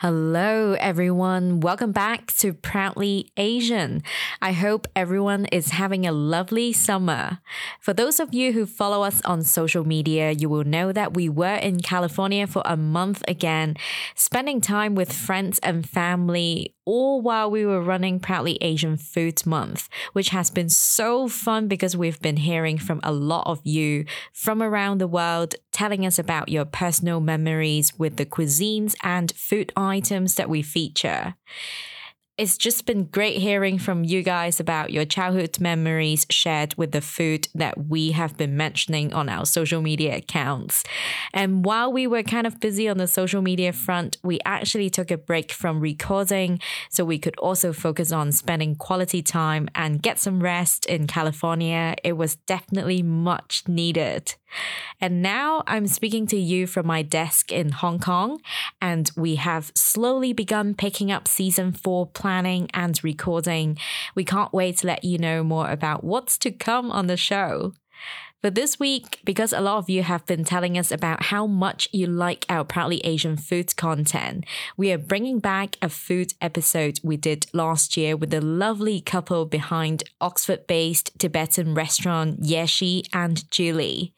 Hello, everyone. Welcome back to Proudly Asian. I hope everyone is having a lovely summer. For those of you who follow us on social media, you will know that we were in California for a month again, spending time with friends and family, all while we were running Proudly Asian Food Month, which has been so fun because we've been hearing from a lot of you from around the world telling us about your personal memories with the cuisines and food items that we feature. It's just been great hearing from you guys about your childhood memories shared with the food that we have been mentioning on our social media accounts. And while we were kind of busy on the social media front, we actually took a break from recording so we could also focus on spending quality time and get some rest in California. It was definitely much needed. And now I'm speaking to you from my desk in Hong Kong, and we have slowly begun picking up season four planning and recording. We can't wait to let you know more about what's to come on the show. But this week, because a lot of you have been telling us about how much you like our Proudly Asian food content, we are bringing back a food episode we did last year with the lovely couple behind Oxford based Tibetan restaurant Yeshi and Julie.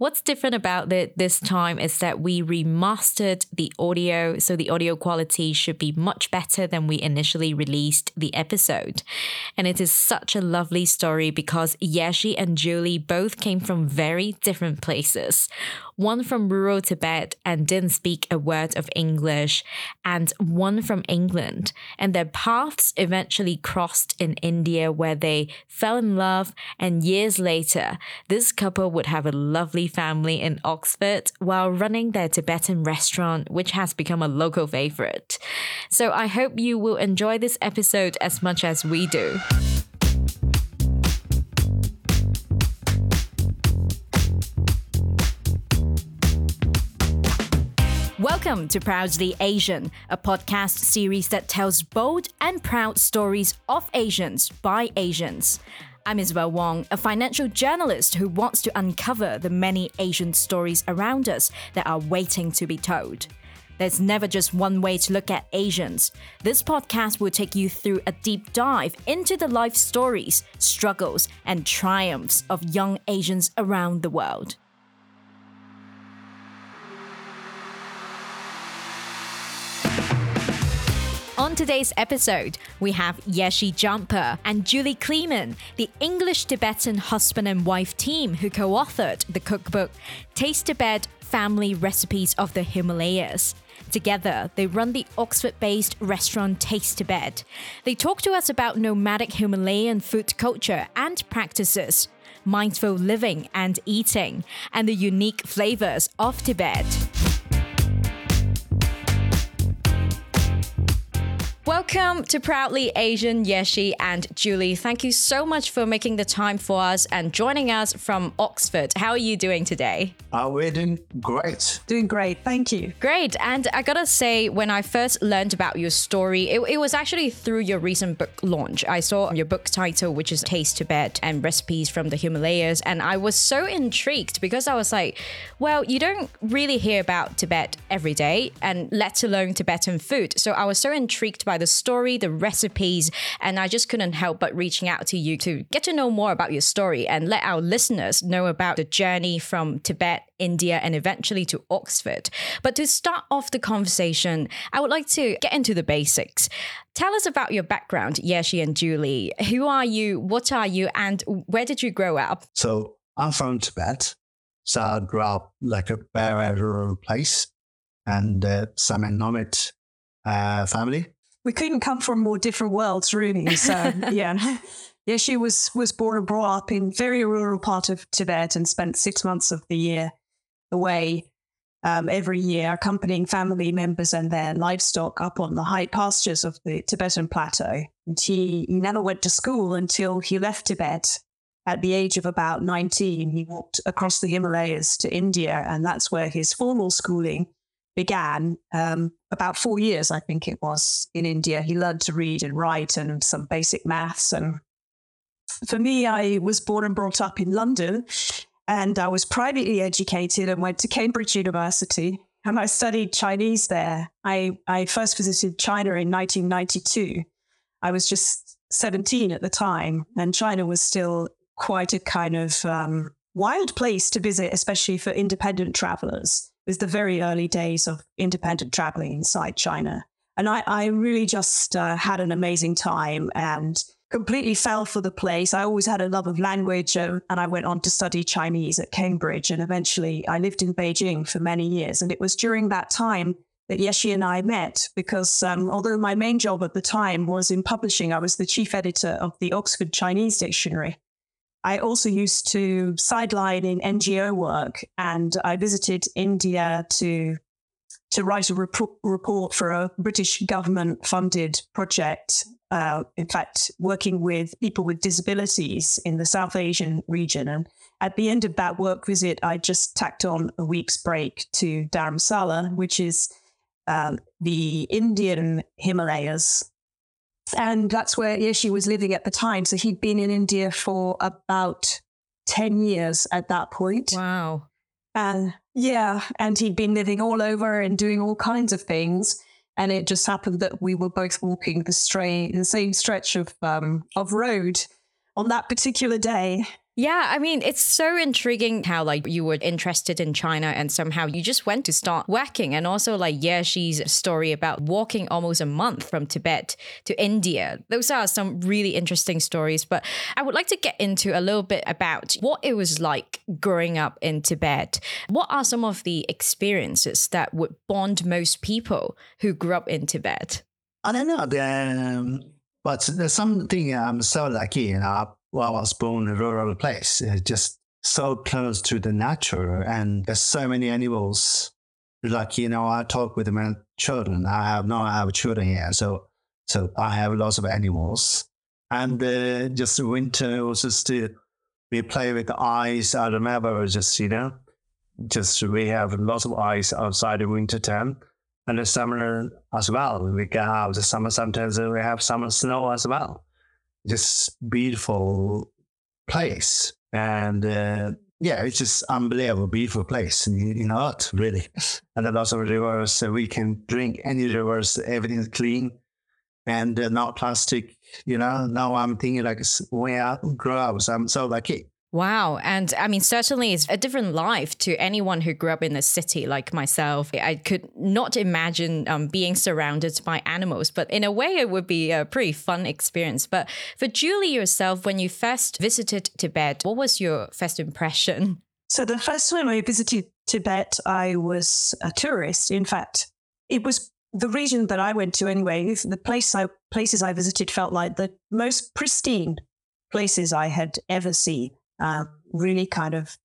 What's different about it this time is that we remastered the audio, so the audio quality should be much better than we initially released the episode. And it is such a lovely story because Yeshi and Julie both came from very different places one from rural Tibet and didn't speak a word of English, and one from England. And their paths eventually crossed in India, where they fell in love. And years later, this couple would have a lovely family in Oxford while running their Tibetan restaurant, which has become a local favorite. So I hope you will enjoy this episode as much as we do. Welcome to Proudly Asian, a podcast series that tells bold and proud stories of Asians by Asians. I'm Isabel Wong, a financial journalist who wants to uncover the many Asian stories around us that are waiting to be told. There's never just one way to look at Asians. This podcast will take you through a deep dive into the life stories, struggles, and triumphs of young Asians around the world. On today's episode, we have Yeshi Jampa and Julie Kleeman, the English Tibetan husband and wife team who co authored the cookbook Taste Tibet Family Recipes of the Himalayas. Together, they run the Oxford based restaurant Taste Tibet. They talk to us about nomadic Himalayan food culture and practices, mindful living and eating, and the unique flavors of Tibet. Welcome to Proudly Asian, Yeshi and Julie. Thank you so much for making the time for us and joining us from Oxford. How are you doing today? Uh, we're doing great. Doing great. Thank you. Great. And I gotta say, when I first learned about your story, it, it was actually through your recent book launch. I saw your book title, which is Taste Tibet and Recipes from the Himalayas. And I was so intrigued because I was like, well, you don't really hear about Tibet every day, and let alone Tibetan food. So I was so intrigued by the story, the recipes, and I just couldn't help but reaching out to you to get to know more about your story and let our listeners know about the journey from Tibet, India, and eventually to Oxford. But to start off the conversation, I would like to get into the basics. Tell us about your background, Yeshi and Julie. Who are you? What are you? And where did you grow up? So I'm from Tibet. So I grew up like a very rural place and uh, some nomad uh, family we couldn't come from more different worlds, really. So yeah, Yeshi was was born and brought up in very rural part of Tibet and spent six months of the year away um, every year, accompanying family members and their livestock up on the high pastures of the Tibetan plateau. And he, he never went to school until he left Tibet. At the age of about 19, he walked across the Himalayas to India, and that's where his formal schooling began um, about four years, I think it was, in India. He learned to read and write and some basic maths. And for me, I was born and brought up in London, and I was privately educated and went to Cambridge University. and I studied Chinese there. I, I first visited China in 1992. I was just 17 at the time, and China was still quite a kind of um, wild place to visit, especially for independent travelers. Was the very early days of independent traveling inside China. And I, I really just uh, had an amazing time and completely fell for the place. I always had a love of language, uh, and I went on to study Chinese at Cambridge. And eventually, I lived in Beijing for many years. And it was during that time that Yeshi and I met because um, although my main job at the time was in publishing, I was the chief editor of the Oxford Chinese Dictionary. I also used to sideline in NGO work, and I visited India to to write a rep- report for a British government funded project. Uh, in fact, working with people with disabilities in the South Asian region. And at the end of that work visit, I just tacked on a week's break to Dharamsala, which is um, the Indian Himalayas. And that's where Yeshi was living at the time. So he'd been in India for about 10 years at that point. Wow. And yeah, and he'd been living all over and doing all kinds of things. And it just happened that we were both walking the straight, the same stretch of um, of road on that particular day. Yeah, I mean, it's so intriguing how like you were interested in China and somehow you just went to start working. And also like Yeshi's story about walking almost a month from Tibet to India. Those are some really interesting stories. But I would like to get into a little bit about what it was like growing up in Tibet. What are some of the experiences that would bond most people who grew up in Tibet? I don't know. Um, but there's something I'm so lucky, you know well, I was born in a rural place, uh, just so close to the nature, and there's so many animals. Like you know, I talk with my children. I have no, I have children here, so so I have lots of animals, and uh, just winter was just uh, we play with the ice. I remember just you know, just we have lots of ice outside in winter time. And the summer as well. We can have the summer sometimes we have summer snow as well just beautiful place. And uh, yeah, it's just unbelievable, beautiful place in, in art, really. And a lot of rivers, so we can drink any rivers, everything's clean and uh, not plastic. You know, now I'm thinking like when I grow up, so I'm so lucky. Wow. And I mean, certainly it's a different life to anyone who grew up in the city like myself. I could not imagine um, being surrounded by animals, but in a way, it would be a pretty fun experience. But for Julie yourself, when you first visited Tibet, what was your first impression? So, the first time I visited Tibet, I was a tourist. In fact, it was the region that I went to anyway. The place I, places I visited felt like the most pristine places I had ever seen uh, really kind of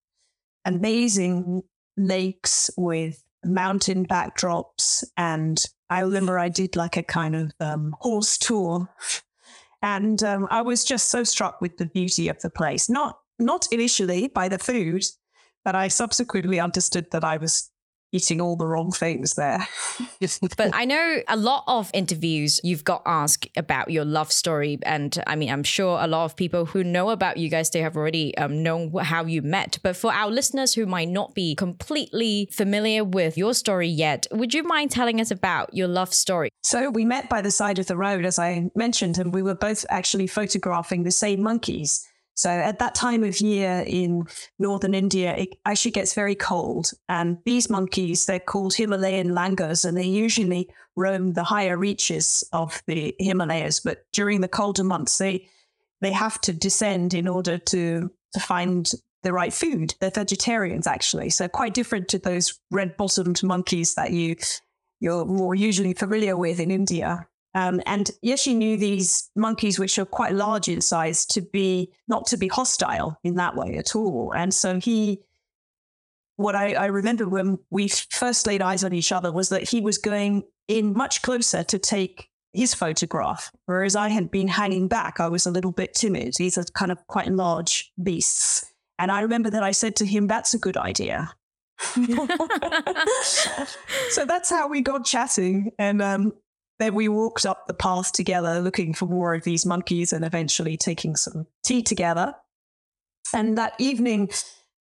amazing lakes with mountain backdrops. And I remember I did like a kind of um, horse tour. And um, I was just so struck with the beauty of the place. Not not initially by the food, but I subsequently understood that I was eating all the wrong things there. but I know a lot of interviews you've got asked about your love story. And I mean, I'm sure a lot of people who know about you guys, they have already um, known how you met. But for our listeners who might not be completely familiar with your story yet, would you mind telling us about your love story? So we met by the side of the road, as I mentioned, and we were both actually photographing the same monkeys. So at that time of year in northern India, it actually gets very cold. And these monkeys, they're called Himalayan langurs, and they usually roam the higher reaches of the Himalayas. But during the colder months, they they have to descend in order to to find the right food. They're vegetarians actually, so quite different to those red-bottomed monkeys that you you're more usually familiar with in India. Um, and Yeshi knew these monkeys, which are quite large in size, to be not to be hostile in that way at all. And so he, what I, I remember when we first laid eyes on each other was that he was going in much closer to take his photograph, whereas I had been hanging back. I was a little bit timid. These are kind of quite large beasts. And I remember that I said to him, That's a good idea. so that's how we got chatting. And um, then we walked up the path together looking for more of these monkeys and eventually taking some tea together. And that evening,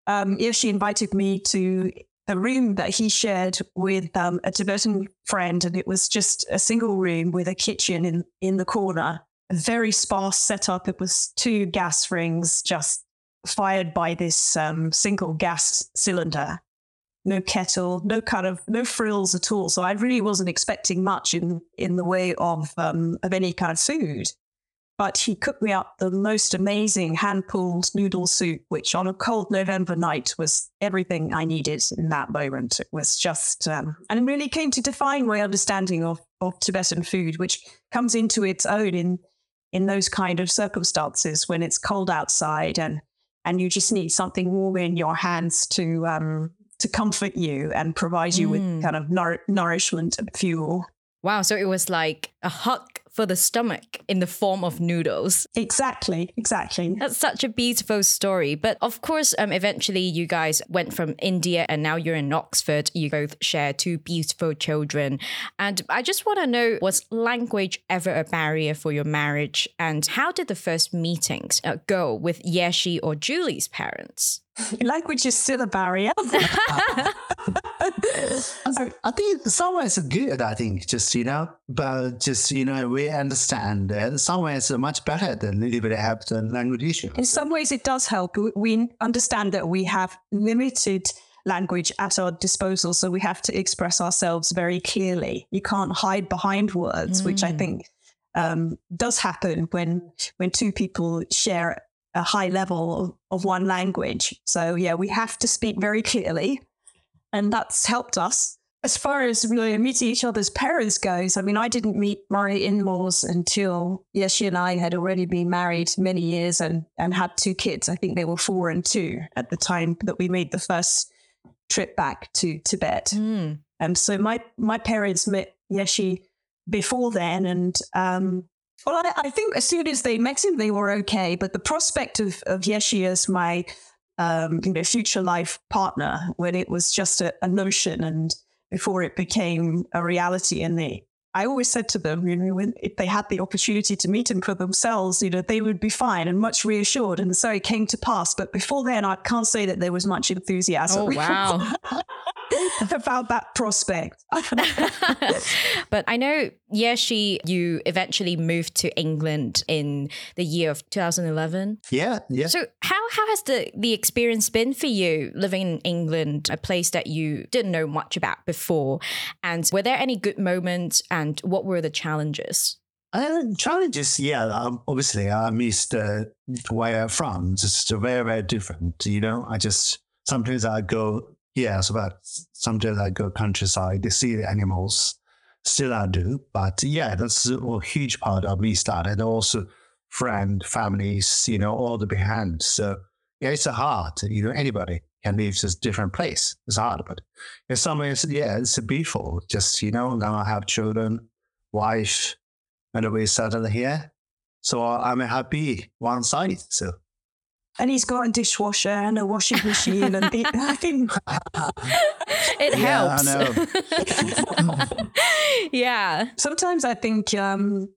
um, Yeshi invited me to a room that he shared with um, a Tibetan friend, and it was just a single room with a kitchen in in the corner. A very sparse setup. It was two gas rings just fired by this um, single gas cylinder. No kettle, no kind of no frills at all. So I really wasn't expecting much in in the way of um, of any kind of food but he cooked me up the most amazing hand pulled noodle soup, which on a cold November night was everything I needed in that moment. It was just, um, and really came to define my understanding of, of Tibetan food, which comes into its own in in those kind of circumstances when it's cold outside and and you just need something warm in your hands to um, to comfort you and provide you mm. with kind of nour- nourishment and fuel. Wow, so it was like a hug for the stomach in the form of noodles. Exactly, exactly. That's such a beautiful story. But of course, um, eventually you guys went from India and now you're in Oxford. You both share two beautiful children. And I just want to know was language ever a barrier for your marriage? And how did the first meetings uh, go with Yeshi or Julie's parents? Language is still a barrier. I, think somewhere it's good, I think, just, you know, but just, you know, we understand that somewhere it's much better than a little bit have the language issue. In some ways, it does help. We understand that we have limited language at our disposal, so we have to express ourselves very clearly. You can't hide behind words, mm. which I mm. think um, does happen when when two people share a high level of, of one language. So yeah, we have to speak very clearly, and that's helped us. As far as really meeting each other's parents goes, I mean, I didn't meet my in-laws until Yeshi and I had already been married many years and and had two kids. I think they were four and two at the time that we made the first trip back to Tibet. Mm. And so my my parents met Yeshi before then, and um, well, I, I, think as soon as they met him, they were okay. But the prospect of, of Yeshi as my um, you know, future life partner, when it was just a, a, notion and before it became a reality, and they, I always said to them, you know, when, if they had the opportunity to meet him for themselves, you know, they would be fine and much reassured. And so it came to pass. But before then, I can't say that there was much enthusiasm. Oh, wow. about that prospect. but I know, Yeshi, you eventually moved to England in the year of 2011. Yeah, yeah. So how, how has the, the experience been for you living in England, a place that you didn't know much about before? And were there any good moments and what were the challenges? Uh, challenges, yeah. Um, obviously, I missed uh, where I'm from. Just very, very different. You know, I just sometimes I go Yes, but sometimes I go countryside to see the animals. Still I do, but yeah, that's a huge part of me start and also friend, families, you know, all the behind. So yeah, it's a hard. You know, anybody can leave this different place. It's hard, but in some ways, yeah, it's beautiful. Just you know, now I have children, wife, and we settled here. So I'm happy one side. So and he's got a dishwasher and a washing machine and the, I think it helps. Yeah, yeah. Sometimes I think um,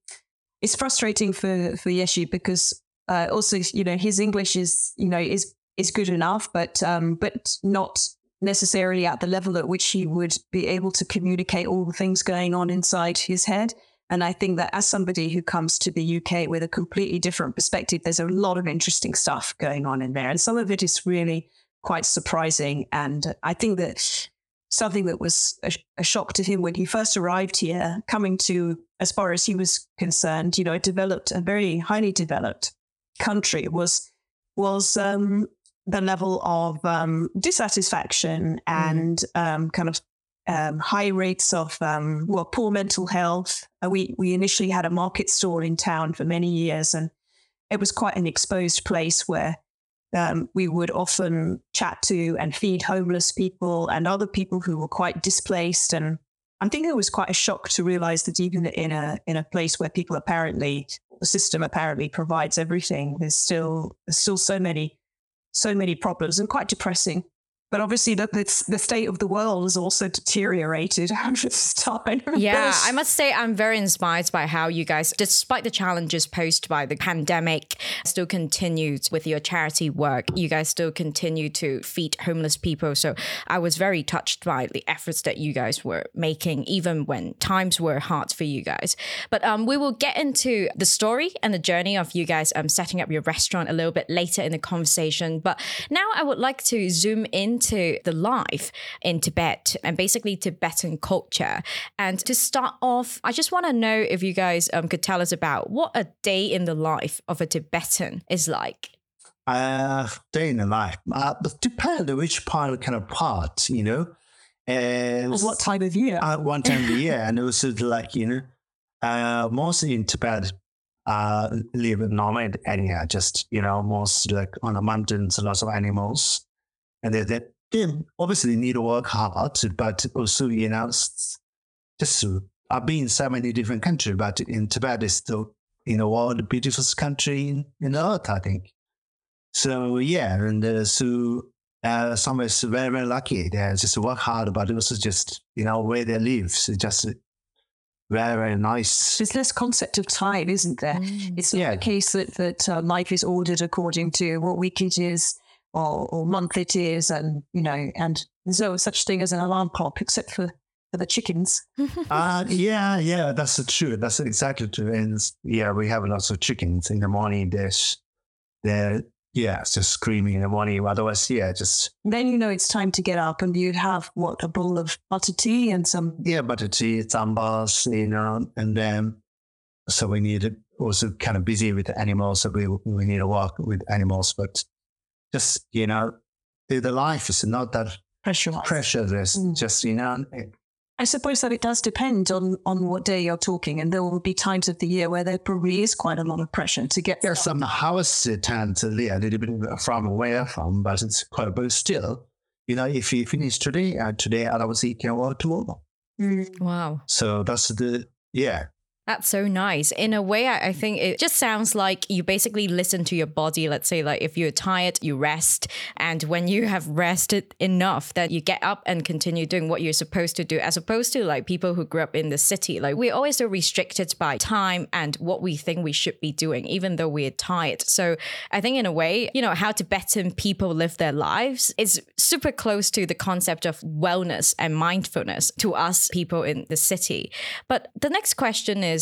it's frustrating for for Yeshi because uh, also you know his English is you know is is good enough, but um, but not necessarily at the level at which he would be able to communicate all the things going on inside his head. And I think that as somebody who comes to the UK with a completely different perspective, there's a lot of interesting stuff going on in there. And some of it is really quite surprising. And I think that something that was a, a shock to him when he first arrived here, coming to, as far as he was concerned, you know, a developed, a very highly developed country was was um, the level of um, dissatisfaction mm. and mm. um, kind of um, high rates of um, well poor mental health. Uh, we we initially had a market stall in town for many years, and it was quite an exposed place where um, we would often chat to and feed homeless people and other people who were quite displaced. And I think it was quite a shock to realize that even in a in a place where people apparently the system apparently provides everything, there's still there's still so many so many problems and quite depressing but obviously the, the, the state of the world has also deteriorated over this time. Yeah, I must say I'm very inspired by how you guys, despite the challenges posed by the pandemic, still continued with your charity work. You guys still continue to feed homeless people. So I was very touched by the efforts that you guys were making, even when times were hard for you guys. But um, we will get into the story and the journey of you guys um, setting up your restaurant a little bit later in the conversation. But now I would like to zoom into the life in Tibet and basically Tibetan culture. And to start off, I just want to know if you guys um, could tell us about what a day in the life of a Tibetan is like. Uh, day in the life. Uh, but depends which part, kind of part, you know. And what time of year? Uh, one time of year, and also like you know, uh, mostly in Tibet, uh, live in nomad area, just you know, most like on the mountains, lots of animals, and they, they, they obviously need to work hard, but also you know, just I've been in so many different countries, but in Tibet is still in the world the beautiful country in, in the earth, I think. So yeah, and uh, so uh, some is very very lucky. They just work hard, but also just you know where they live. So just very very nice. There's less concept of time, isn't there? Mm. It's not Yeah. the case that that uh, life is ordered according to what week it is or, or month it is, and you know, and there's no such thing as an alarm clock except for for the chickens. Uh, yeah, yeah, that's true. That's exactly true. And yeah, we have lots of chickens in the morning. There's, they're, yeah, it's just screaming in the morning. Otherwise, yeah, just, Then you know it's time to get up, and you'd have what a bowl of butter tea and some. yeah, butter tea, tsampas, you know, and then, so we need to also kind of busy with the animals. So we, we need to work with animals, but just, you know, the, the life is not that Pressurized. pressureless. Mm. Just, you know, I suppose that it does depend on on what day you're talking, and there will be times of the year where there probably is quite a lot of pressure to get. There's some house that tend to live a little bit from where from, but it's quite, but still, you know, if you finish today, uh, today, otherwise you can work tomorrow. Mm. Wow. So that's the, yeah. That's so nice. In a way, I think it just sounds like you basically listen to your body. Let's say, like, if you're tired, you rest. And when you have rested enough, that you get up and continue doing what you're supposed to do, as opposed to like people who grew up in the city. Like, we're always so restricted by time and what we think we should be doing, even though we're tired. So I think, in a way, you know, how Tibetan people live their lives is super close to the concept of wellness and mindfulness to us people in the city. But the next question is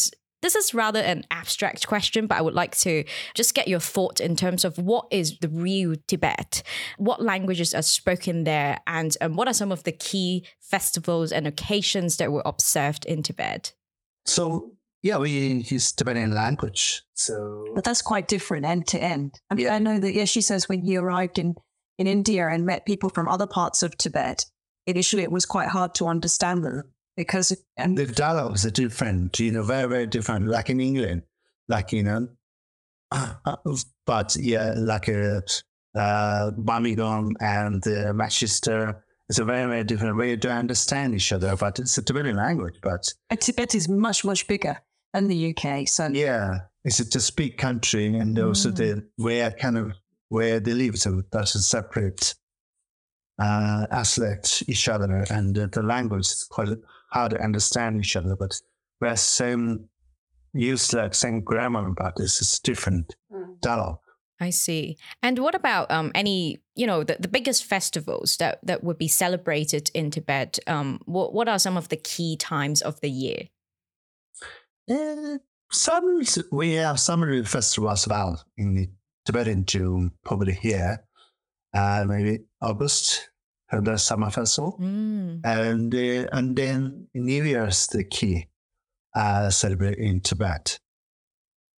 this is rather an abstract question, but I would like to just get your thought in terms of what is the real Tibet, what languages are spoken there, and um, what are some of the key festivals and occasions that were observed in Tibet. So, yeah, we use Tibetan language. So, But that's quite different end to end. I mean, Yeah. I know that, Yeshi says when he arrived in, in India and met people from other parts of Tibet, initially it was quite hard to understand them because, and the dialogues are different, you know, very, very different, like in England, like, you know, but yeah, like uh, uh, Birmingham and uh, Manchester, it's a very, very different way to understand each other, but it's a Tibetan language, but Tibet is much, much bigger than the UK. So, yeah, it's a big country and also the where kind of where they live, so that's a separate uh, aspect each other, and uh, the language is quite hard to understand each other, but we're same use like same grammar, but it's just different dialogue. I see. And what about um, any, you know, the, the biggest festivals that, that would be celebrated in Tibet? Um, what, what are some of the key times of the year? Uh, some we have summer festivals about in the Tibetan June, probably here, uh, maybe August, the summer festival. Mm. and uh, and then New Year's the key uh, celebrate in Tibet.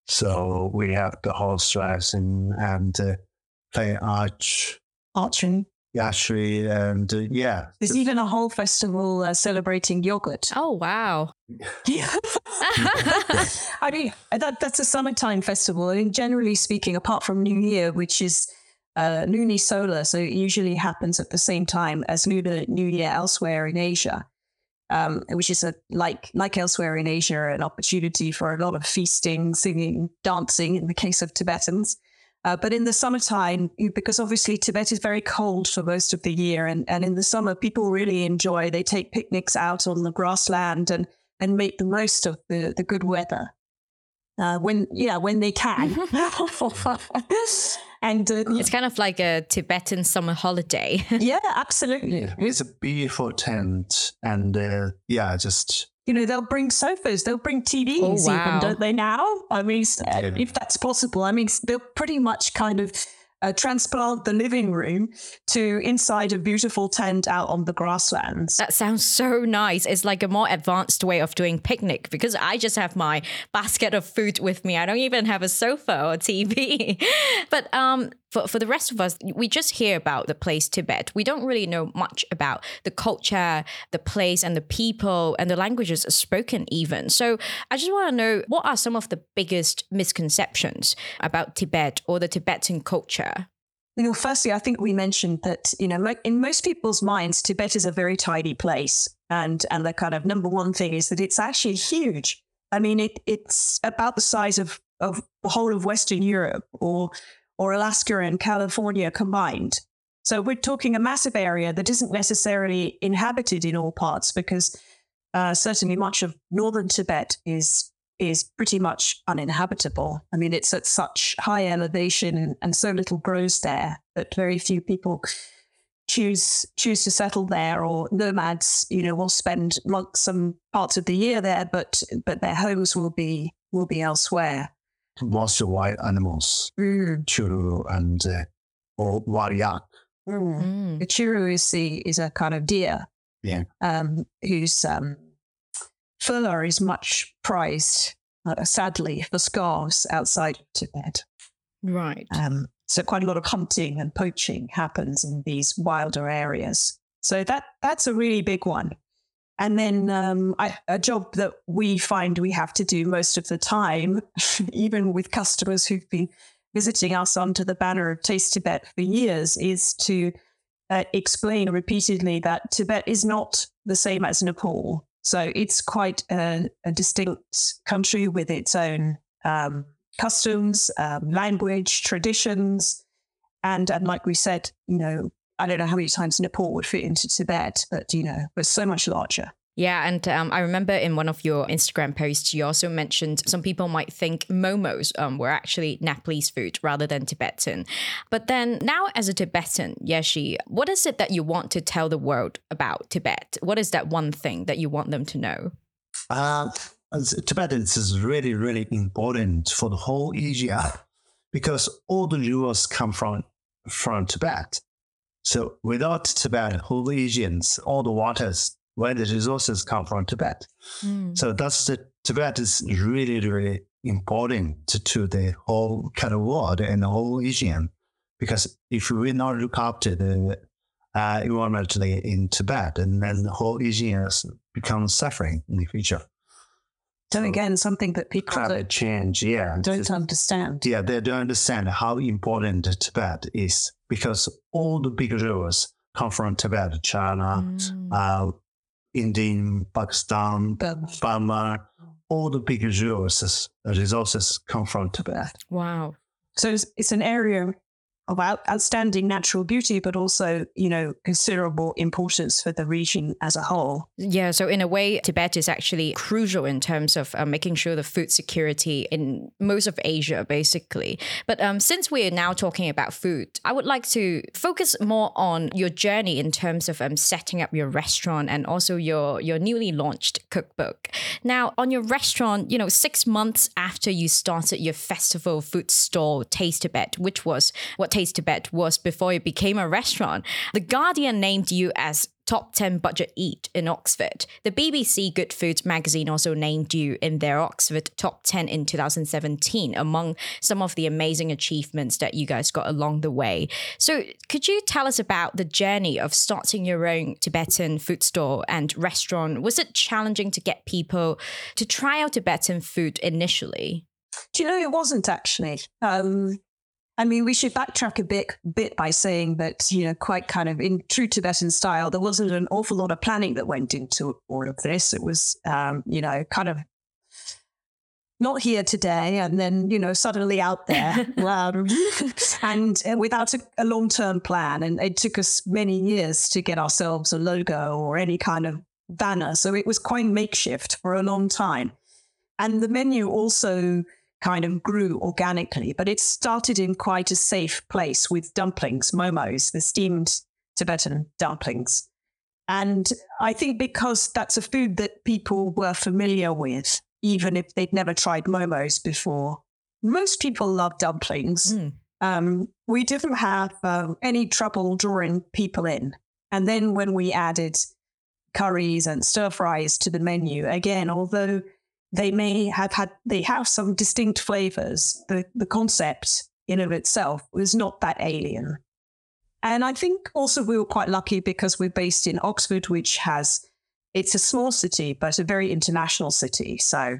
So we have the horse racing and uh, play arch, archery. archery, and uh, yeah, There's even a whole festival uh, celebrating yogurt. Oh, wow. Yeah. I mean, that, that's a summertime festival. I mean, generally speaking, apart from New Year, which is uh, lunisolar, so it usually happens at the same time as Lunar New Year elsewhere in Asia, um, which is a like like elsewhere in Asia, an opportunity for a lot of feasting, singing, dancing in the case of Tibetans. Uh, but in the summertime, because obviously Tibet is very cold for most of the year, and, and in the summer, people really enjoy. They take picnics out on the grassland and and make the most of the, the good weather uh, when yeah when they can. and uh, it's kind of like a Tibetan summer holiday. yeah, absolutely. Yeah, it's a beautiful tent, and uh, yeah, just you know, they'll bring sofas, they'll bring TVs, oh, wow. even, don't they? Now, I mean, yeah. if that's possible, I mean, they'll pretty much kind of uh, transplant the living room to inside a beautiful tent out on the grasslands. That sounds so nice. It's like a more advanced way of doing picnic because I just have my basket of food with me. I don't even have a sofa or TV. but um, for, for the rest of us, we just hear about the place Tibet. We don't really know much about the culture, the place, and the people, and the languages spoken, even. So I just want to know what are some of the biggest misconceptions about Tibet or the Tibetan culture? You know, firstly, I think we mentioned that, you know, like in most people's minds, Tibet is a very tidy place. And and the kind of number one thing is that it's actually huge. I mean, it it's about the size of of the whole of Western Europe or or Alaska and California combined. So we're talking a massive area that isn't necessarily inhabited in all parts because uh, certainly much of northern Tibet is is pretty much uninhabitable. I mean, it's at such high elevation and, so little grows there that very few people choose choose to settle there or nomads you know will spend some parts of the year there but but their homes will be will be elsewhere most of wild animals, mm. chiru and uh, or waryak. Mm. Mm. The chiru is the is a kind of deer, yeah, um, whose um, fur is much prized, uh, sadly, for scars outside of Tibet. Right. Um, so quite a lot of hunting and poaching happens in these wilder areas. So that that's a really big one. And then um, I, a job that we find we have to do most of the time, even with customers who've been visiting us under the banner of Taste Tibet for years, is to uh, explain repeatedly that Tibet is not the same as Nepal. So it's quite a, a distinct country with its own um, customs, um, language, traditions. And, and like we said, you know, I don't know how many times Nepal would fit into Tibet, but you know, was so much larger. Yeah, and um, I remember in one of your Instagram posts, you also mentioned some people might think momos um, were actually Nepalese food rather than Tibetan. But then now, as a Tibetan, Yeshi, what is it that you want to tell the world about Tibet? What is that one thing that you want them to know? Uh, Tibetan is really, really important for the whole Asia because all the jewels come from from Tibet. So without Tibet, whole Asians, all the waters, where the resources come from Tibet. Mm. So that's the Tibet is really, really important to, to the whole kind of world and the whole Asian. Because if we not look after the uh, environmentally in Tibet, and then the whole Asian become suffering in the future. So, again, something that people climate change, yeah, don't understand. Yeah, they don't understand how important Tibet is because all the big rivers come from Tibet, China, mm. uh, India, Pakistan, Burma. All the big resources, resources come from Tibet. Wow. So it's, it's an area of outstanding natural beauty, but also, you know, considerable importance for the region as a whole. Yeah. So, in a way, Tibet is actually crucial in terms of uh, making sure the food security in most of Asia, basically. But um, since we are now talking about food, I would like to focus more on your journey in terms of um, setting up your restaurant and also your, your newly launched cookbook. Now, on your restaurant, you know, six months after you started your festival food stall, Taste Tibet, which was what Taste Tibet was before it became a restaurant. The Guardian named you as top 10 budget eat in Oxford. The BBC Good Food magazine also named you in their Oxford top 10 in 2017 among some of the amazing achievements that you guys got along the way. So, could you tell us about the journey of starting your own Tibetan food store and restaurant? Was it challenging to get people to try out Tibetan food initially? Do you know it wasn't actually? Um, I mean, we should backtrack a bit, bit by saying that, you know, quite kind of in true Tibetan style, there wasn't an awful lot of planning that went into all of this. It was, um, you know, kind of not here today and then you know suddenly out there um, and uh, without a, a long-term plan. And it took us many years to get ourselves a logo or any kind of banner. So it was quite makeshift for a long time. And the menu also kind of grew organically but it started in quite a safe place with dumplings momos the steamed tibetan dumplings and i think because that's a food that people were familiar with even if they'd never tried momos before. Most people love dumplings. Mm. Um, we didn't have uh, any trouble drawing people in. And then when we added curries and stir fries to the menu, again, although they may have had, they have some distinct flavors, the, the concept in of itself was not that alien. And I think also we were quite lucky because we're based in Oxford, which has it's a small city, but a very international city. So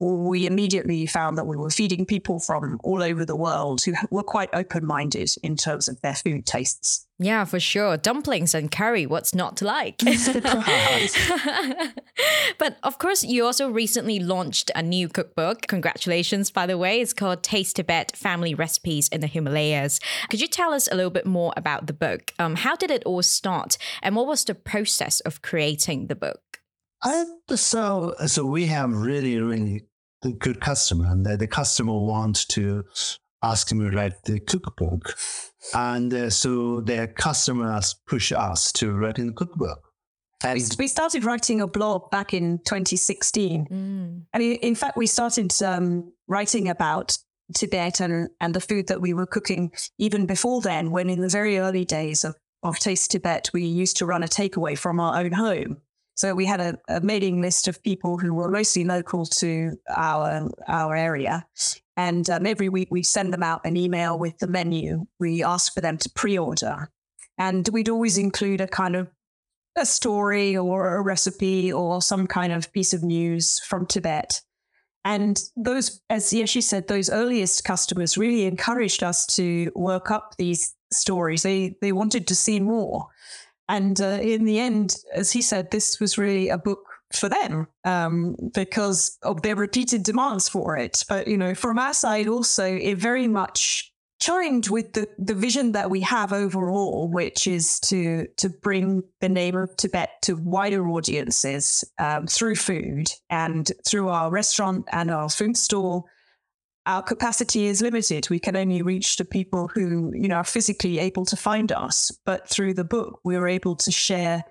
we immediately found that we were feeding people from all over the world who were quite open minded in terms of their food tastes. Yeah, for sure. Dumplings and curry, what's not to like? but of course, you also recently launched a new cookbook. Congratulations, by the way. It's called Taste Tibet Family Recipes in the Himalayas. Could you tell us a little bit more about the book? Um, how did it all start? And what was the process of creating the book? Uh, so, so we have really, really good customer, and the, the customer wants to ask me to write the cookbook, and uh, so their customers push us to write in the cookbook. And we started writing a blog back in 2016, mm. and in fact, we started um, writing about Tibet and, and the food that we were cooking even before then. When in the very early days of of Taste Tibet, we used to run a takeaway from our own home. So we had a, a, mailing list of people who were mostly local to our our area, and um, every week we send them out an email with the menu. We ask for them to pre-order, and we'd always include a kind of a story or a recipe or some kind of piece of news from Tibet. And those, as Yeshi said, those earliest customers really encouraged us to work up these stories. They they wanted to see more. And uh, in the end, as he said, this was really a book for them um, because of their repeated demands for it. But, you know, from our side also, it very much chimed with the, the vision that we have overall, which is to to bring the name of Tibet to wider audiences um, through food and through our restaurant and our food store our capacity is limited. We can only reach the people who, you know, are physically able to find us. But through the book, we were able to share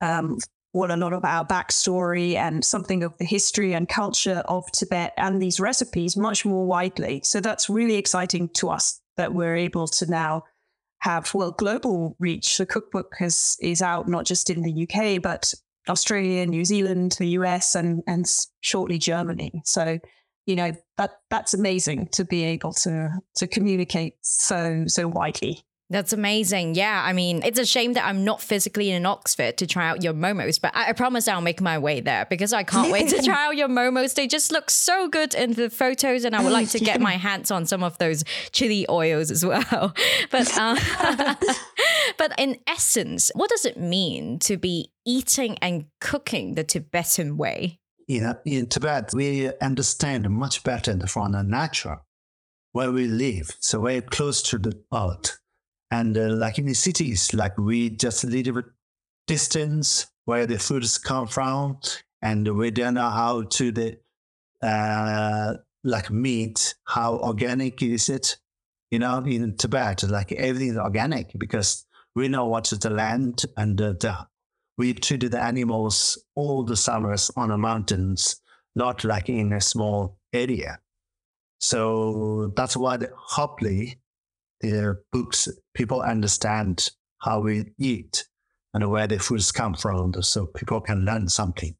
um, what a lot of our backstory and something of the history and culture of Tibet and these recipes much more widely. So that's really exciting to us that we're able to now have well global reach. The cookbook has is out not just in the UK but Australia, New Zealand, the US, and and shortly Germany. So you know that that's amazing to be able to to communicate so so widely that's amazing. Yeah, I mean, it's a shame that I'm not physically in Oxford to try out your momos, but I, I promise I'll make my way there because I can't wait to try out your momos. They just look so good in the photos, and I would like to get my hands on some of those chili oils as well. But uh, but in essence, what does it mean to be eating and cooking the Tibetan way? In, in Tibet, we understand much better the the nature where we live. So we're close to the earth. And uh, like in the cities, like we just little distance where the foods come from, and we don't know how to the uh, like meat, how organic is it? You know, in Tibet, like everything is organic because we know what the land and the we treated the animals all the summers on the mountains, not like in a small area. So that's why the, hopefully the books people understand how we eat and where the foods come from, so people can learn something.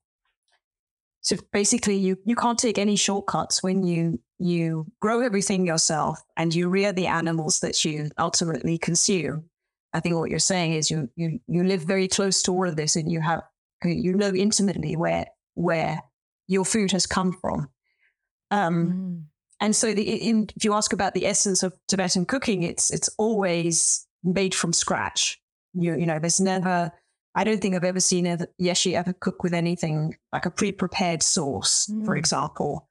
So basically, you you can't take any shortcuts when you you grow everything yourself and you rear the animals that you ultimately consume. I think what you're saying is you you you live very close to all of this, and you have you know intimately where where your food has come from. Um, mm. And so, the, in, if you ask about the essence of Tibetan cooking, it's it's always made from scratch. You you know, there's never. I don't think I've ever seen a Yeshi ever cook with anything like a pre-prepared sauce, mm. for example.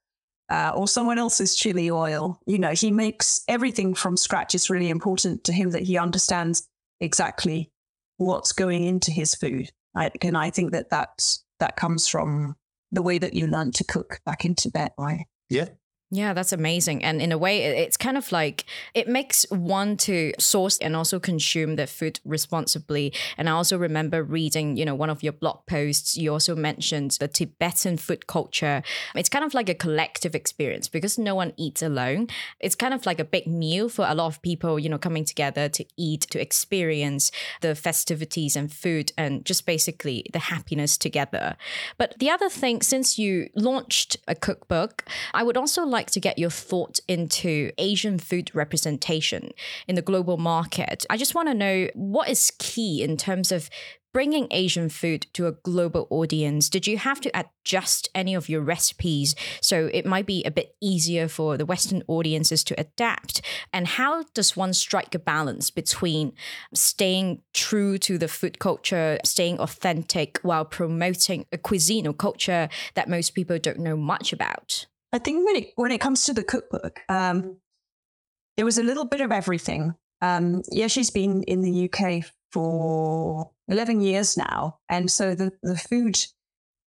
uh, or someone else's chili oil. You know, he makes everything from scratch. It's really important to him that he understands exactly what's going into his food. I, and I think that that's, that comes from the way that you learn to cook back in Tibet, right? Yeah. Yeah, that's amazing. And in a way, it's kind of like it makes one to source and also consume the food responsibly. And I also remember reading, you know, one of your blog posts, you also mentioned the Tibetan food culture. It's kind of like a collective experience because no one eats alone. It's kind of like a big meal for a lot of people, you know, coming together to eat, to experience the festivities and food and just basically the happiness together. But the other thing, since you launched a cookbook, I would also like like to get your thought into Asian food representation in the global market. I just want to know what is key in terms of bringing Asian food to a global audience, did you have to adjust any of your recipes so it might be a bit easier for the Western audiences to adapt? And how does one strike a balance between staying true to the food culture, staying authentic while promoting a cuisine or culture that most people don't know much about? I think when it when it comes to the cookbook, um, there was a little bit of everything. Um, yeah, she's been in the UK for eleven years now, and so the the food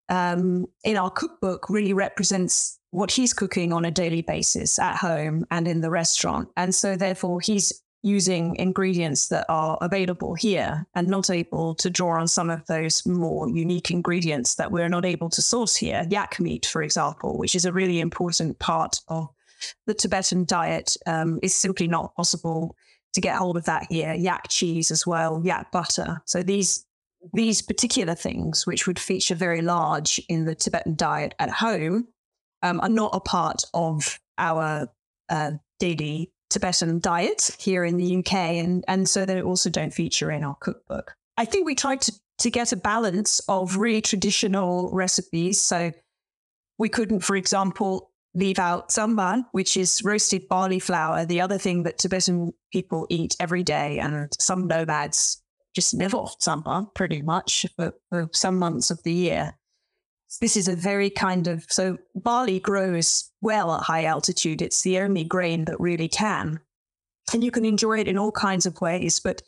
um, in our cookbook really represents what he's cooking on a daily basis at home and in the restaurant, and so therefore he's using ingredients that are available here and not able to draw on some of those more unique ingredients that we're not able to source here. Yak meat, for example, which is a really important part of the Tibetan diet, um, is simply not possible to get hold of that here. Yak cheese as well, yak butter. So these these particular things, which would feature very large in the Tibetan diet at home, um, are not a part of our uh, daily Tibetan diet here in the UK, and, and so they also don't feature in our cookbook. I think we tried to, to get a balance of really traditional recipes. So we couldn't, for example, leave out tsampa, which is roasted barley flour, the other thing that Tibetan people eat every day, and some nomads just live off tsampa pretty much for, for some months of the year. This is a very kind of so barley grows well at high altitude. It's the only grain that really can. And you can enjoy it in all kinds of ways, but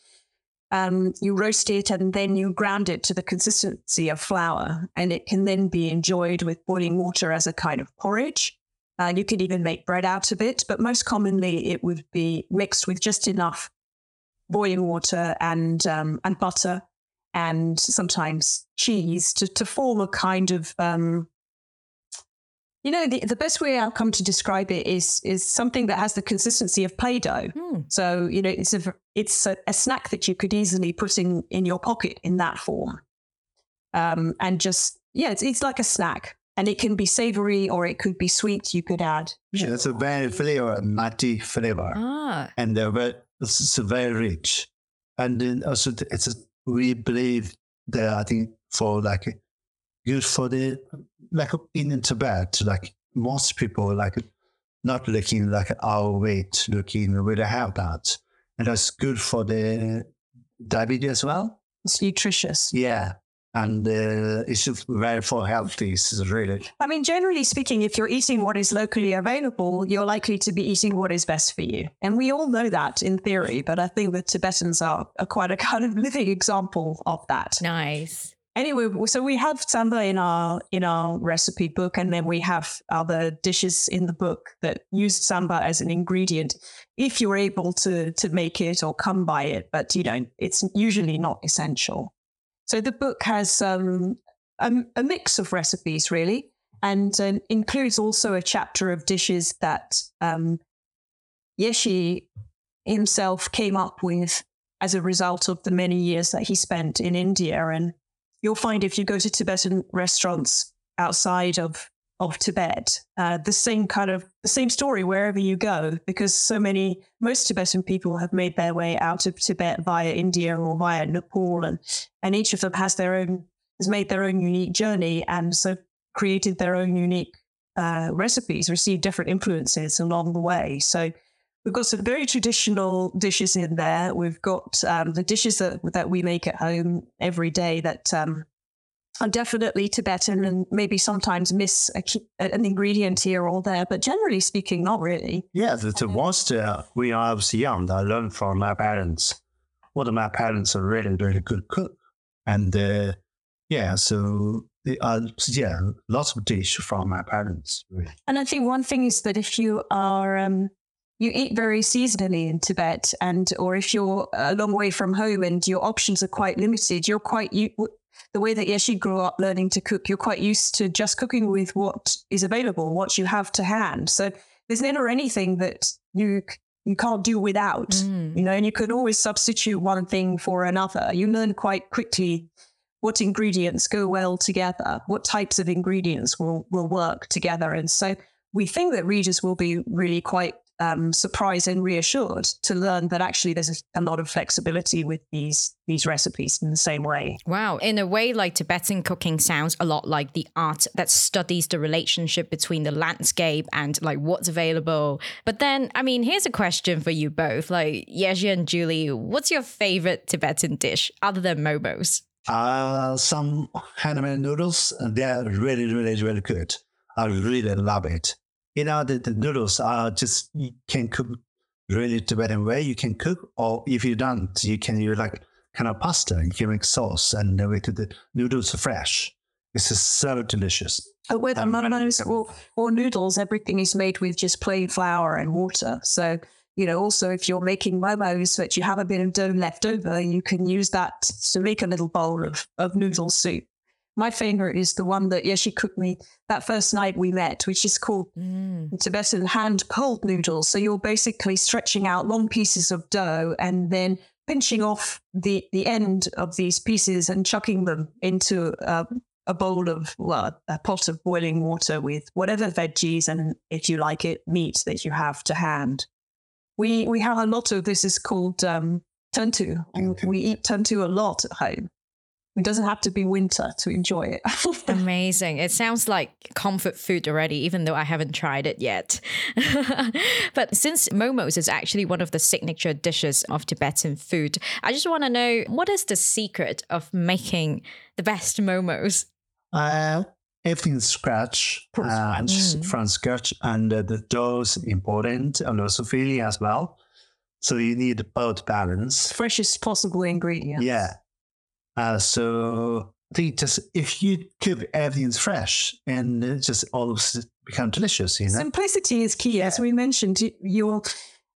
um, you roast it and then you ground it to the consistency of flour, and it can then be enjoyed with boiling water as a kind of porridge. Uh, you could even make bread out of it, but most commonly it would be mixed with just enough boiling water and um, and butter and sometimes cheese to, to form a kind of um, you know the, the best way i've come to describe it is is something that has the consistency of play-doh. Mm. so you know it's a it's a, a, snack that you could easily put in in your pocket in that form. Um, and just yeah it's, it's like a snack and it can be savory or it could be sweet. You could add yeah, it's a very flavor nutty flavor. Ah. and they're very it's very rich. And then also it's a we believe that I think for like good for the like in Tibet, like most people like not looking like our weight, looking really have that, and that's good for the diabetes as well. It's nutritious. Yeah, and uh, it's very for healthy. really. I mean, generally speaking, if you're eating what is locally available, you're likely to be eating what is best for you, and we all know that in theory. But I think the Tibetans are, are quite a kind of living example of that. Nice. Anyway, so we have tsampa in our in our recipe book, and then we have other dishes in the book that use tsampa as an ingredient, if you're able to to make it or come by it. But you know, it's usually not essential. So the book has um, a, a, mix of recipes, really, and uh, includes also a chapter of dishes that um, Yeshi himself came up with as a result of the many years that he spent in India. And you'll find if you go to Tibetan restaurants outside of of Tibet, uh, the same kind of the same story wherever you go, because so many most Tibetan people have made their way out of Tibet via India or via Nepal, and and each of them has their own has made their own unique journey, and so created their own unique uh, recipes, received different influences along the way. So we've got some very traditional dishes in there. We've got um, the dishes that that we make at home every day that um, are definitely Tibetan and maybe sometimes miss a, an ingredient here or there, but generally speaking, not really. Yeah, the, the once uh, we I was young, I learned from my parents. One of my parents are really, really good cook. And uh, yeah, so uh, yeah, lots of dish from my parents. Really. And I think one thing is that if you are um, you eat very seasonally in Tibet, and or if you're a long way from home and your options are quite limited, you're quite you the way that Yeshi grew up learning to cook, you're quite used to just cooking with what is available, what you have to hand. So there's never anything that you you can't do without, mm. you know, and you can always substitute one thing for another. You learn quite quickly what ingredients go well together, what types of ingredients will will work together, and so we think that readers will be really quite um, surprised and reassured to learn that actually there's a, a, lot of flexibility with these these recipes in the same way. Wow, in a way, like Tibetan cooking sounds a lot like the art that studies the relationship between the landscape and like what's available. But then, I mean, here's a question for you both, like Yeshi and Julie, what's your favorite Tibetan dish other than momos? Uh, some handmade noodles. They're really, really, really good. I really love it you know, the, the noodles are just, you can cook really Tibetan way. You can cook, or if you don't, you can use like kind of pasta. You can make sauce and make the noodles are fresh. It's just so delicious. Oh, with um, or, or noodles, everything is made with just plain flour and water. So, you know, also if you're making momos, but you have a bit of dough left over, you can use that to make a little bowl of, of noodle soup. My favorite is the one that Yeshi cooked me that first night we met, which is called mm. Tibetan hand pulled noodles. So you're basically stretching out long pieces of dough and then pinching off the, the end of these pieces and chucking them into uh, a bowl of, well, a pot of boiling water with whatever veggies and, if you like it, meat that you have to hand. We, we have a lot of this is called um, thenthuk. We eat thenthuk a lot at home. It doesn't have to be winter to enjoy it. Amazing. It sounds like comfort food already, even though I haven't tried it yet. but since momos is actually one of the signature dishes of Tibetan food, I just want to know what is the secret of making the best momos? Uh, everything scratch uh, mm. from scratch, and uh, the dough is important, and also filling as well. So you need both balance. Freshest possible ingredients. Yeah. Uh, so I think just if you keep everything fresh and it just all become delicious, you know. Simplicity is key, yeah. as we mentioned. Your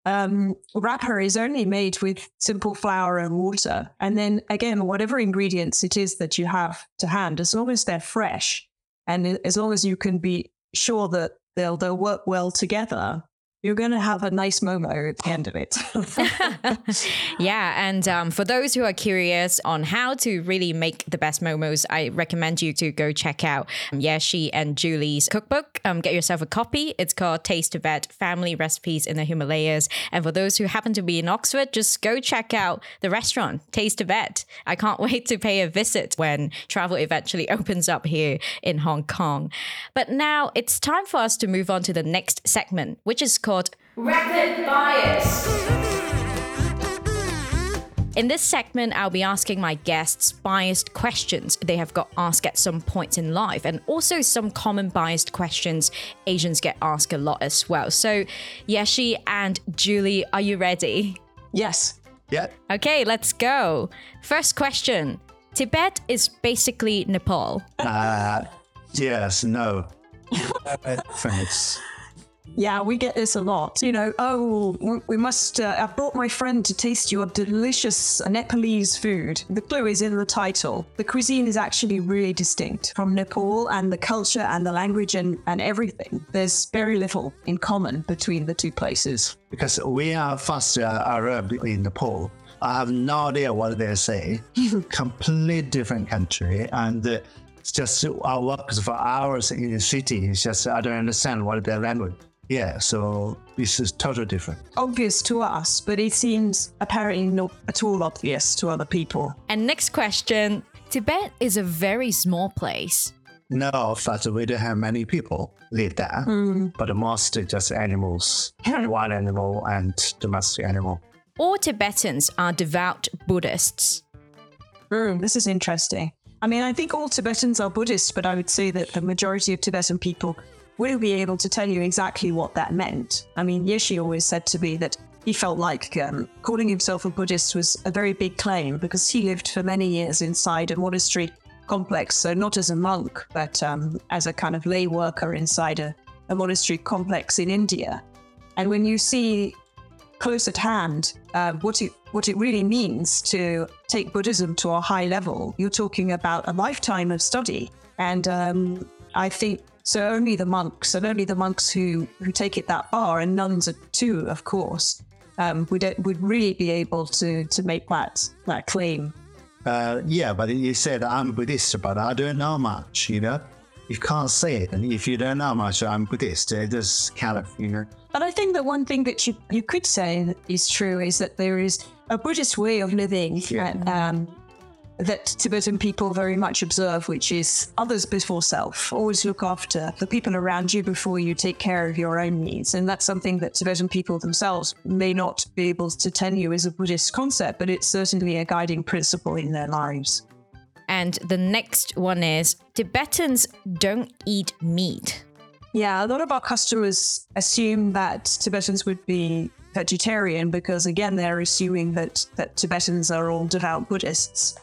um, wrapper is only made with simple flour and water, and then again, whatever ingredients it is that you have to hand, as long as they're fresh, and as long as you can be sure that they'll they'll work well together, you're going to have a nice momo at the end of it. yeah. And um, for those who are curious on how to really make the best momos, I recommend you to go check out Yeshi and Julie's cookbook. Um, get yourself a copy. It's called Taste of Tibet Family Recipes in the Himalayas. And for those who happen to be in Oxford, just go check out the restaurant, Taste of Tibet. I can't wait to pay a visit when travel eventually opens up here in Hong Kong. But now it's time for us to move on to the next segment, which is called called Rapid Bias. In this segment, I'll be asking my guests biased questions they have got asked at some points in life, and also some common biased questions Asians get asked a lot as well. So, Yeshi and Julie, are you ready? Yes. Yeah. Okay, let's go. First question Tibet is basically Nepal. Uh, yes, no. Thanks. Yeah, we get this a lot. You know, oh, we must. Uh, I brought my friend to taste your delicious Nepalese food. The clue is in the title. The cuisine is actually really distinct from Nepal, and the culture and the language and, and everything. There's very little in common between the two places. Because we are first uh, Arab in Nepal. I have no idea what they say. Complete different country, and. Uh, it's just I work for hours in the city. It's just I don't understand what their language. Yeah, so this is totally different. Obvious to us, but it seems apparently not at all obvious to other people. And next question Tibet is a very small place. No, in fact, we don't have many people live there, mm. but most just animals, wild animal and domestic animal. All Tibetans are devout Buddhists. Mm, this is interesting. I mean, I think all Tibetans are Buddhists, but I would say that the majority of Tibetan people will be able to tell you exactly what that meant. I mean, Yeshi always said to me that he felt like um, calling himself a Buddhist was a very big claim because he lived for many years inside a monastery complex. So, not as a monk, but um, as a kind of lay worker inside a, a monastery complex in India. And when you see close at hand uh, what it what it really means to take Buddhism to a high level, you're talking about a lifetime of study. And um, I think so. Only the monks, and only the monks who who take it that far, and nuns too, of course, um, would would really be able to to make that that claim. Uh, yeah, but you said I'm Buddhist, but I don't know much. You know, you can't say it, and if you don't know much, I'm Buddhist. It just kind of you know. But I think that one thing that you you could say is true is that there is a Buddhist way of living Yeah. um, that Tibetan people very much observe, which is others before self. Always look after the people around you before you take care of your own needs. And that's something that Tibetan people themselves may not be able to tell you is a Buddhist concept, but it's certainly a guiding principle in their lives. And the next one is Tibetans don't eat meat. Yeah, a lot of our customers assume that Tibetans would be vegetarian because, again, they're assuming that, that Tibetans are all devout Buddhists.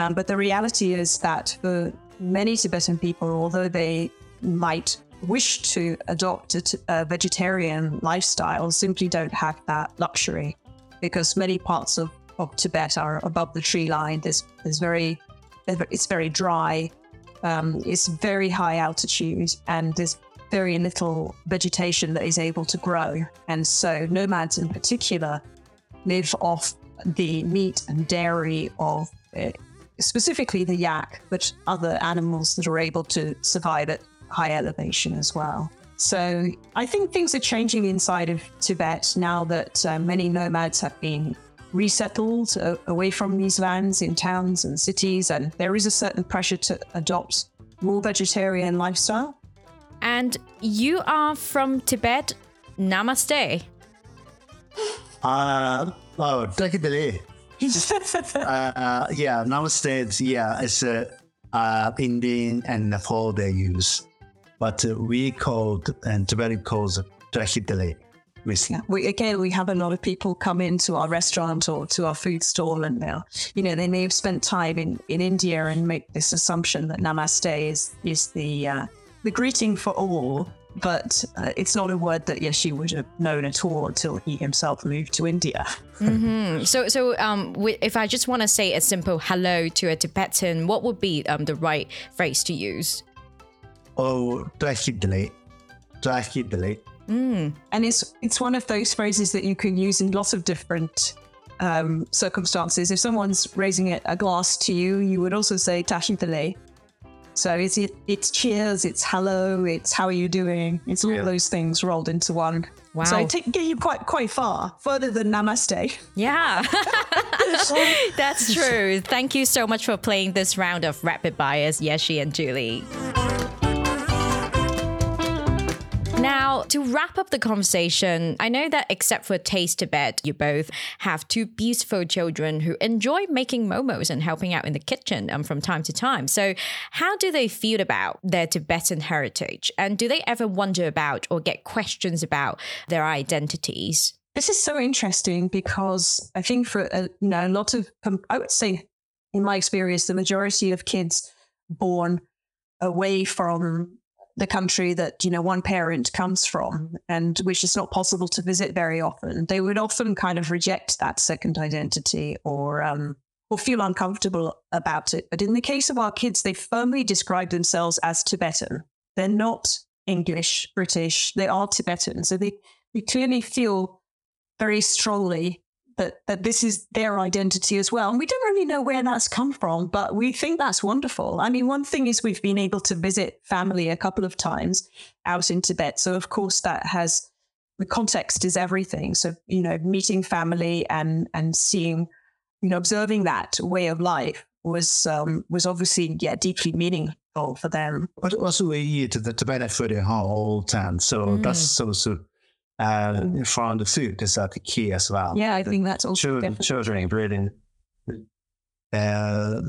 Um, but the reality is that for many Tibetan people, although they might wish to adopt a, t- a vegetarian lifestyle, simply don't have that luxury because many parts of, of Tibet are above the tree line. There's, there's very, it's very dry. Um, it's very high altitude and there's very little vegetation that is able to grow. And so nomads in particular live off the meat and dairy of uh, specifically the yak, but other animals that are able to survive at high elevation as well. So I think things are changing inside of Tibet now that uh, many nomads have been resettled uh, away from these lands in towns and cities, and there is a certain pressure to adopt more vegetarian lifestyle. And you are from Tibet. Namaste. Uh, oh, definitely. Uh, yeah, nowadays, yeah, it's uh, uh, Indian and Nepal they use, but uh, we called and Tibetan calls Drahidale. Yeah. We again we have a lot of people come into our restaurant or to our food stall and now you know they may have spent time in, in India and make this assumption that namaste is is the uh, the greeting for all but uh, it's not a word that Yeshi would have known at all until he himself moved to India. So, so um, if I just want to say a simple hello to a Tibetan, what would be um, the right phrase to use? Oh, Drahidale. Drahidale. And it's it's one of those phrases that you can use in lots of different um, circumstances. If someone's raising a, a glass to you, you would also say tashi tashintale. So it's it, it's cheers, it's hello, it's how are you doing? It's all Yeah. those things rolled into one. Wow. So it take, get you quite quite far, further than namaste. Yeah, that's true. Thank you so much for playing this round of Rapid Bias, Yeshi and Julie. Now, to wrap up the conversation, I know that except for Taste Tibet, you both have two beautiful children who enjoy making momos and helping out in the kitchen um, from time to time. So, how do they feel about their Tibetan heritage? And do they ever wonder about or get questions about their identities? This is so interesting because I think for a, you know, a lot of, um, I would say, in my experience, the majority of kids born away from the country that you know one parent comes from and which is not possible to visit very often they would often kind of reject that second identity or um or feel uncomfortable about it. But in the case of our kids they firmly describe themselves as tibetan. They're not english british. They are tibetan. So they they clearly feel very strongly that, that this is their identity as well. And we don't really know where that's come from, but we think that's wonderful. I mean, one thing is we've been able to visit family a couple of times out in Tibet. So, of course, that has the context is everything. So, you know, meeting family and and seeing, you know, observing that way of life was um, was obviously yeah deeply meaningful for them. But also we eat the Tibetan food in our all time, so that's also uh, from the food is that the key as well. Yeah, I think that's also children, definitely- children really uh,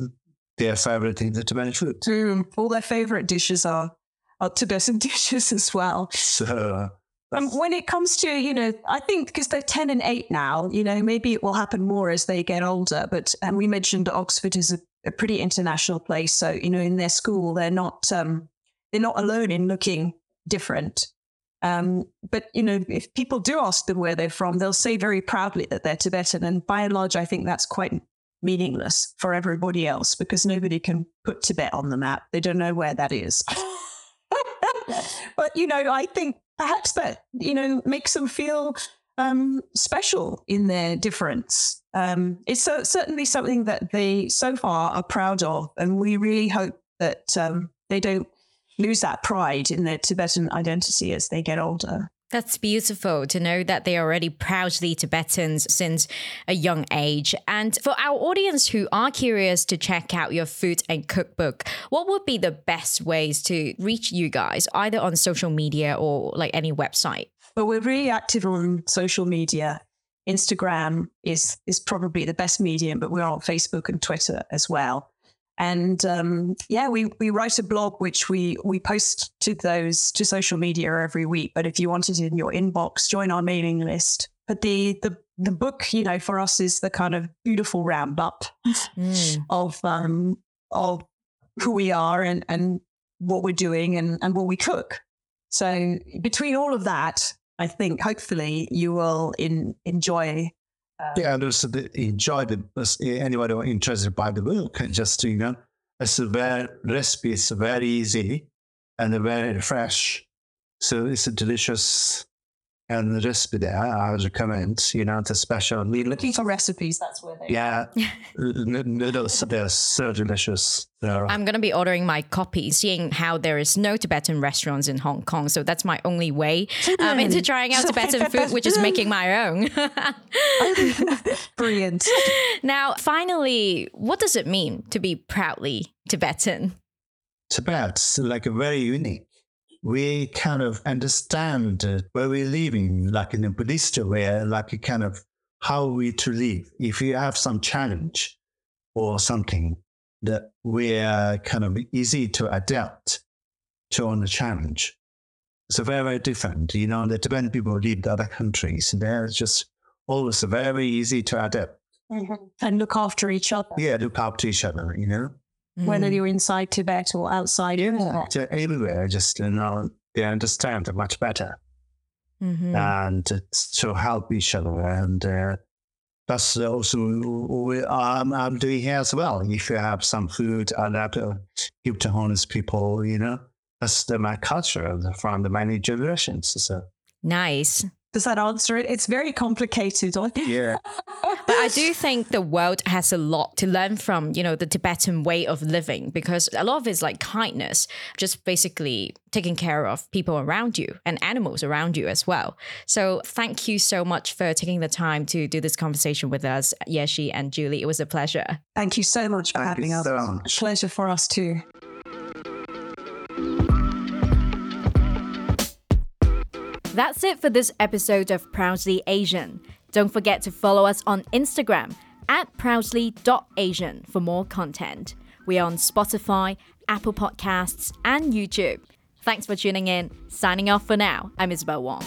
their favorite in the Tibetan food. Mm, all their favorite dishes are, are Tibetan dishes as well. So Um, when it comes to, you know, I think because they're 10 and 8 now, you know, maybe it will happen more as they get older. But and we mentioned Oxford is a, a pretty international place. So, you know, in their school, they're not um, they're not alone in looking different. Um, but, you know, if people do ask them where they're from, they'll say very proudly that they're Tibetan. And by and large, I think that's quite meaningless for everybody else because nobody can put Tibet on the map. They don't know where that is. but, you know, I think perhaps that, you know, makes them feel um, special in their difference. Um, it's so, certainly something that they so far are proud of. And we really hope that um, they don't lose that pride in their Tibetan identity as they get older. That's beautiful to know that they are already proudly Tibetans since a young age. And for our audience who are curious to check out your food and cookbook, what would be the best ways to reach you guys, either on social media or like any website? Well, we're really active on social media. Instagram is is probably the best medium, but we're on Facebook and Twitter as well. And um, yeah, we we write a blog which we we post to those to social media every week. But if you want it in your inbox, join our mailing list. But the the the book, you know, for us is the kind of beautiful roundup Mm. of um of who we are and and what we're doing and and what we cook. So between all of that, I think hopefully you will in, enjoy. Uh, yeah, and also enjoy the who interested by the book. Just you know, it's a very recipe is very easy and very fresh, so it's a delicious and the recipe there. I would recommend. You know, the special meal. looking for recipes. That's where they. Yeah, noodles they're so delicious. They're, I'm going to be ordering my copy, seeing how there is no Tibetan restaurants in Hong Kong. So that's my only way um, into trying out Tibetan food, which is making my own. Brilliant. now, finally, what does it mean to be proudly Tibetan? Tibet's like a very unique. We kind of understand where we're living, like in a Buddhist way, like a kind of how we to live. If you have some challenge or something, that we are kind of easy to adapt to on the challenge. It's very, very different. You know, the Tibetan people live in other countries. They're just always very easy to adapt. Mm-hmm. And look after each other, Yeah, look after each other, you know. Whether you're inside Tibet or outside. Tibet. So everywhere, just you know, they understand it much better Mhm. and it's to help each other. And uh, that's also what I'm, I'm doing here as well. If you have some food, I'd have to give to homeless people, you know. That's the, my culture from the many generations. So, Nice. Does that answer it? It's very complicated. I think. yeah. But I do think the world has a lot to learn from, you know, the Tibetan way of living because a lot of it's like kindness, just basically taking care of people around you and animals around you as well. So thank you so much for taking the time to do this conversation with us, Yeshi and Julie. It was a pleasure. Thank you so much for Thank having you us. so much. Pleasure for us too. That's it for this episode of Proudly Asian. Don't forget to follow us on Instagram at proudly.asian for more content. We are on Spotify, Apple Podcasts, and YouTube. Thanks for tuning in. Signing off for now. I'm Isabel Wong.